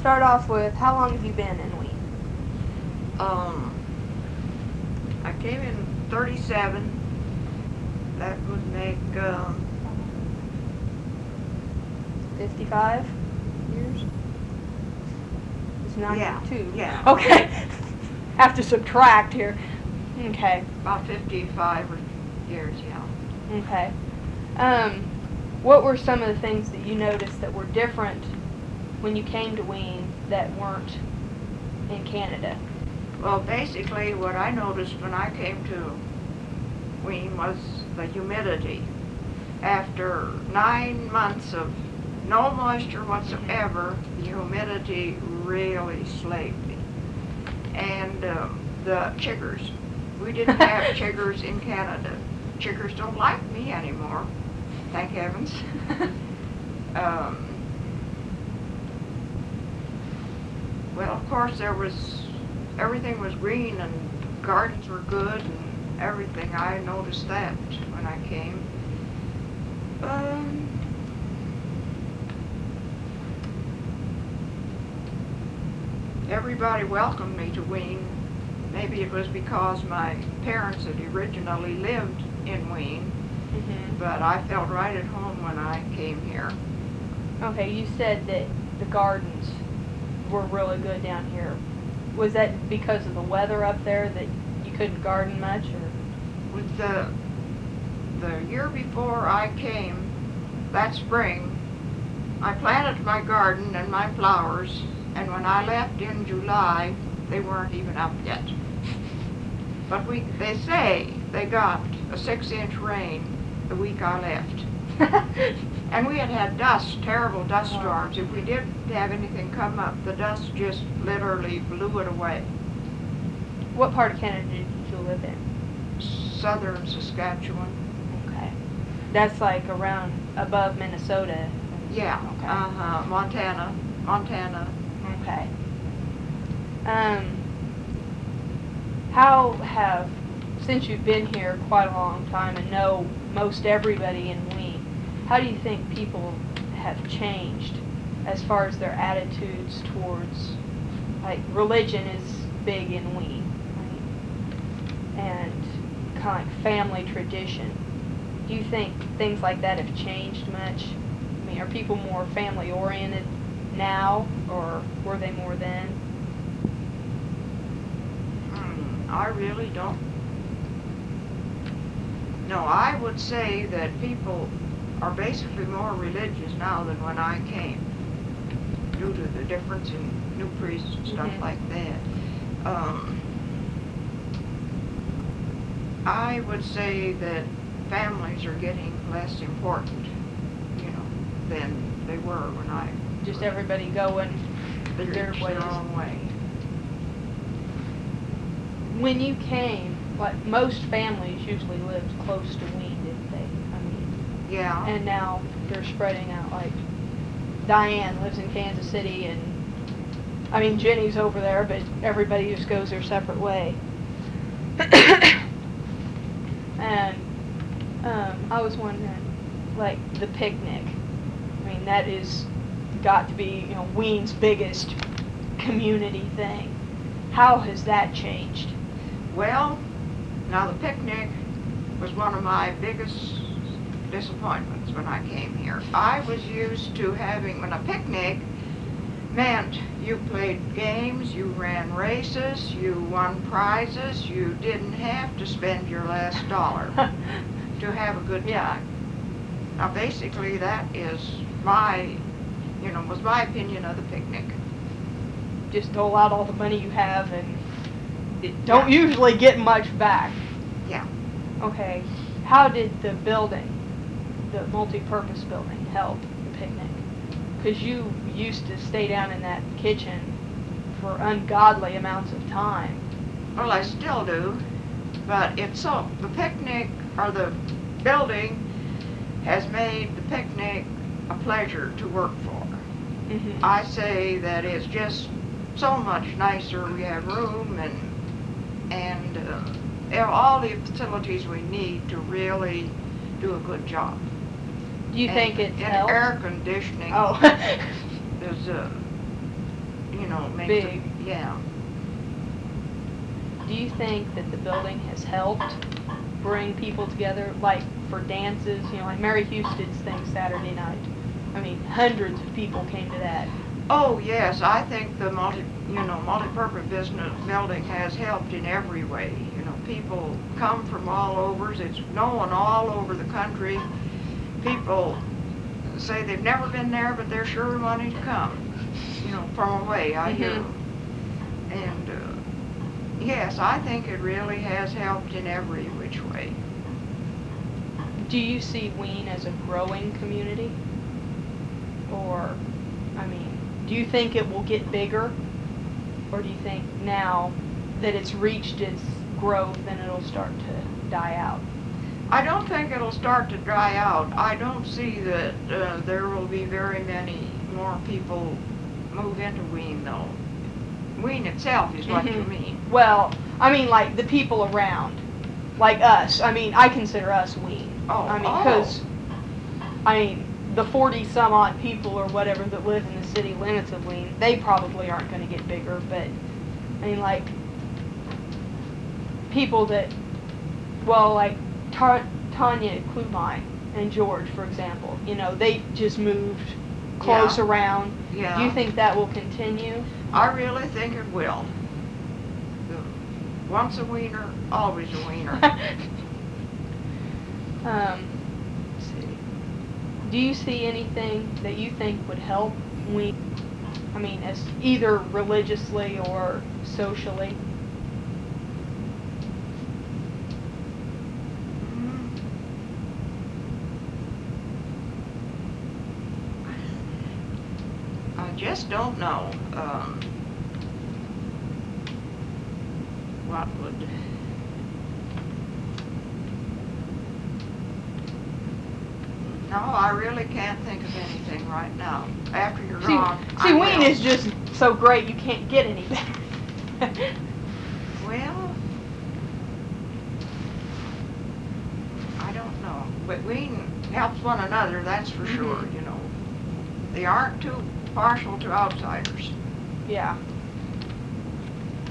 start off with how long have you been in Wien? Um, I came in 37. That would make, um, 55 years? It's 92. yeah. yeah. Okay. Have to subtract here. Okay. about 55 years, yeah. Okay. Um, what were some of the things that you noticed that were different when you came to Wien that weren't in Canada? Well, basically, what I noticed when I came to Wien was the humidity. After nine months of no moisture whatsoever, the humidity really slaved me. And um, the chiggers. We didn't have chiggers in Canada. Chiggers don't like me anymore, thank heavens. um, well, of course, there was everything was green and gardens were good and everything. I noticed that when I came. Um, everybody welcomed me to Wien. Maybe it was because my parents had originally lived in Wien, hmm but I felt right at home when I came here. Okay, you said that the gardens were really good down here. Was that because of the weather up there that you couldn't garden much, or? With the the year before I came, that spring, I planted my garden and my flowers, and when I left in July, they weren't even up yet. But we, they say they got a six-inch rain the week I left. And we had had dust, terrible dust storms. If we didn't have anything come up, the dust just literally blew it away. what part of Canada did you live in? Southern Saskatchewan. Okay, that's like around above Minnesota. Yeah, Okay. uh-huh, Montana, Montana. Okay. Um, how have, since you've been here quite a long time and know most everybody in Wien, how do you think people have changed as far as their attitudes towards, like, religion is big in Wien, right? And kind of like family tradition. Do you think things like that have changed much? I mean, are people more family oriented now, or were they more then? Hmm, I really don't. No, I would say that people are basically more religious now than when I came, due to the difference in new priests and stuff Mhm. like that. Um, I would say that families are getting less important, you know, than they were when I Just everybody going their, their ways. their own way. When you came, like most families usually lived close to Wien, didn't they? I mean, Yeah. and now they're spreading out. Like Diane lives in Kansas City, and I mean Jenny's over there, but everybody just goes their separate way. and um, I was wondering, like the picnic. I mean, that is got to be you know Wien's biggest community thing. How has that changed? Well, now the picnic was one of my biggest disappointments when I came here. I was used to having, when a picnic meant you played games, you ran races, you won prizes, you didn't have to spend your last dollar to have a good Yeah. time. Now basically that is my, you know, was my opinion of the picnic. Just dole out all the money you have and it don't Yeah. usually get much back. Yeah. Okay, how did the building, the multi-purpose building, help the picnic? Because you used to stay down in that kitchen for ungodly amounts of time. Well, I still do, but it's so, the picnic, or the building has made the picnic a pleasure to work for. Mm-hmm. I say that it's just so much nicer, we have room and, and, uh, all the facilities we need to really do a good job. Do you think And- it's and helped? air conditioning Oh. is, uh, you know, makes it, Big. yeah. Do you think that the building has helped bring people together, like for dances, you know, like Mary Houston's thing Saturday night? I mean, hundreds of people came to that. Oh, yes, I think the multi, you know, multipurpose business building has helped in every way. You know, people come from all over, it's known all over the country. People say they've never been there, but they're sure wanting to come, you know, far away, I hear. Mhm. And, uh, yes, I think it really has helped in every which way. Do you see Wien as a growing community? Or, I mean, do you think it will get bigger? Or do you think now that it's reached its growth, then it'll start to die out? I don't think it'll start to dry out. I don't see that uh, there will be very many more people move into Wien though. Wien itself is what you Mhm. mean. Well, I mean, like the people around, like us. I mean, I consider us Wien. Oh, I mean, oh. because, I mean, the 40 some odd people or whatever that live in the city limits of Wien, they probably aren't going to get bigger, but, I mean, like, people that, well, like Ta- Tanya Klumine and George, for example, you know, they just moved close Yeah. around. Yeah. Do you think that will continue? I really think it will. The- Once a wiener, always a wiener. um, let's see. Do you see anything that you think would help we I mean as either religiously or socially? Mm. I just don't know. Um, what would. No, I really can't think of anything right now. After you're See, gone. see I Wien will. is just so great you can't get any better. Well, I don't know. But we helps one another, that's for sure, Mhm. you know. They aren't too partial to outsiders. yeah.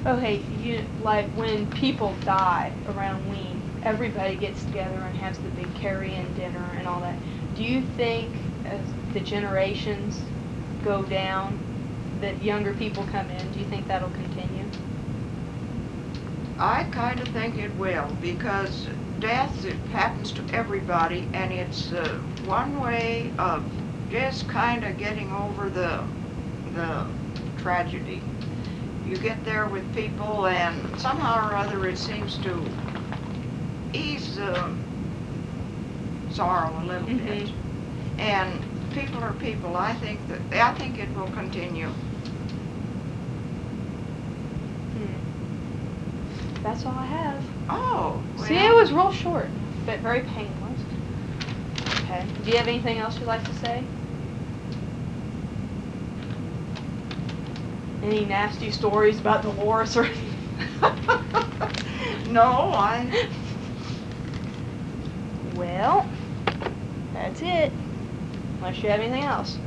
Oh hey, you like when people die around Wien, everybody gets together and has the big carry-in dinner and all that. Do you think as the generations go down, that younger people come in? Do you think that'll continue? I kind of think it will because death it happens to everybody and it's uh, one way of just kind of getting over the the tragedy. You get there with people and somehow or other it seems to ease the sorrow a little bit. Mhm. And people are people. I think that I think it will continue. Hmm. That's all I have. Oh, See, it was real short, but very painless. Okay. Do you have anything else you'd like to say? Any nasty stories about Dolores or? no, I. Well, that's it. Unless you have anything else.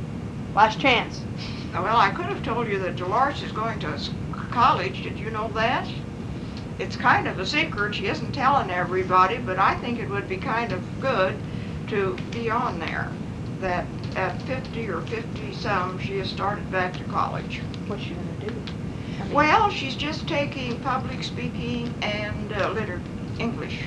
Last chance. Well, I could have told you that Dolores is going to college. Did you know that? It's kind of a secret. She isn't telling everybody, but I think it would be kind of good to be on there. That at 50 or 50 some, she has started back to college. What's she gonna do? I mean, Well, she's just taking public speaking and uh, liter English.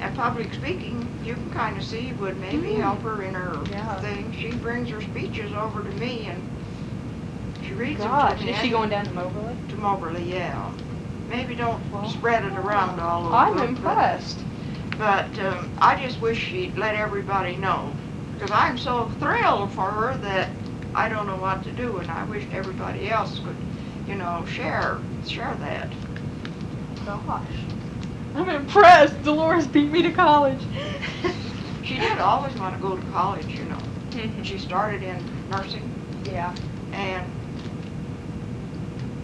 And public speaking, you can kind of see would maybe Mm. help her in her Yeah. thing. She brings her speeches over to me and she reads Gosh, them to me. is she going down to Moberly? to Moberly? Yeah. Maybe don't Well, spread it around all over. I'm but- impressed. But um, I just wish she'd let everybody know. Because I'm so thrilled for her that I don't know what to do, and I wish everybody else could, you know, share share that. Gosh. I'm impressed. Dolores beat me to college. She did always want to go to college, you know. Mhm. She started in nursing, yeah. and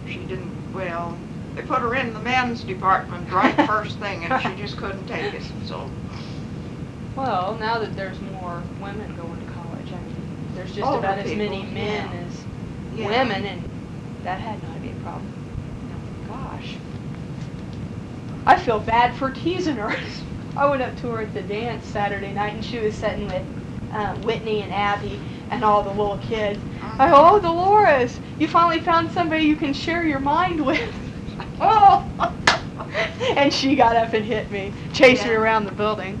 she didn't. Well, they put her in the men's department right first thing, and she just couldn't take it. So, Well, now that there's more women going to college, I mean, there's just Older about as people, many men yeah. as yeah. women, and that had not to be a problem. Gosh. I feel bad for teasing her. I went up to her at the dance Saturday night and she was sitting with um, Whitney and Abby and all the little kids. I go, oh, Dolores, you finally found somebody you can share your mind with. oh! and she got up and hit me, chasing me around the building.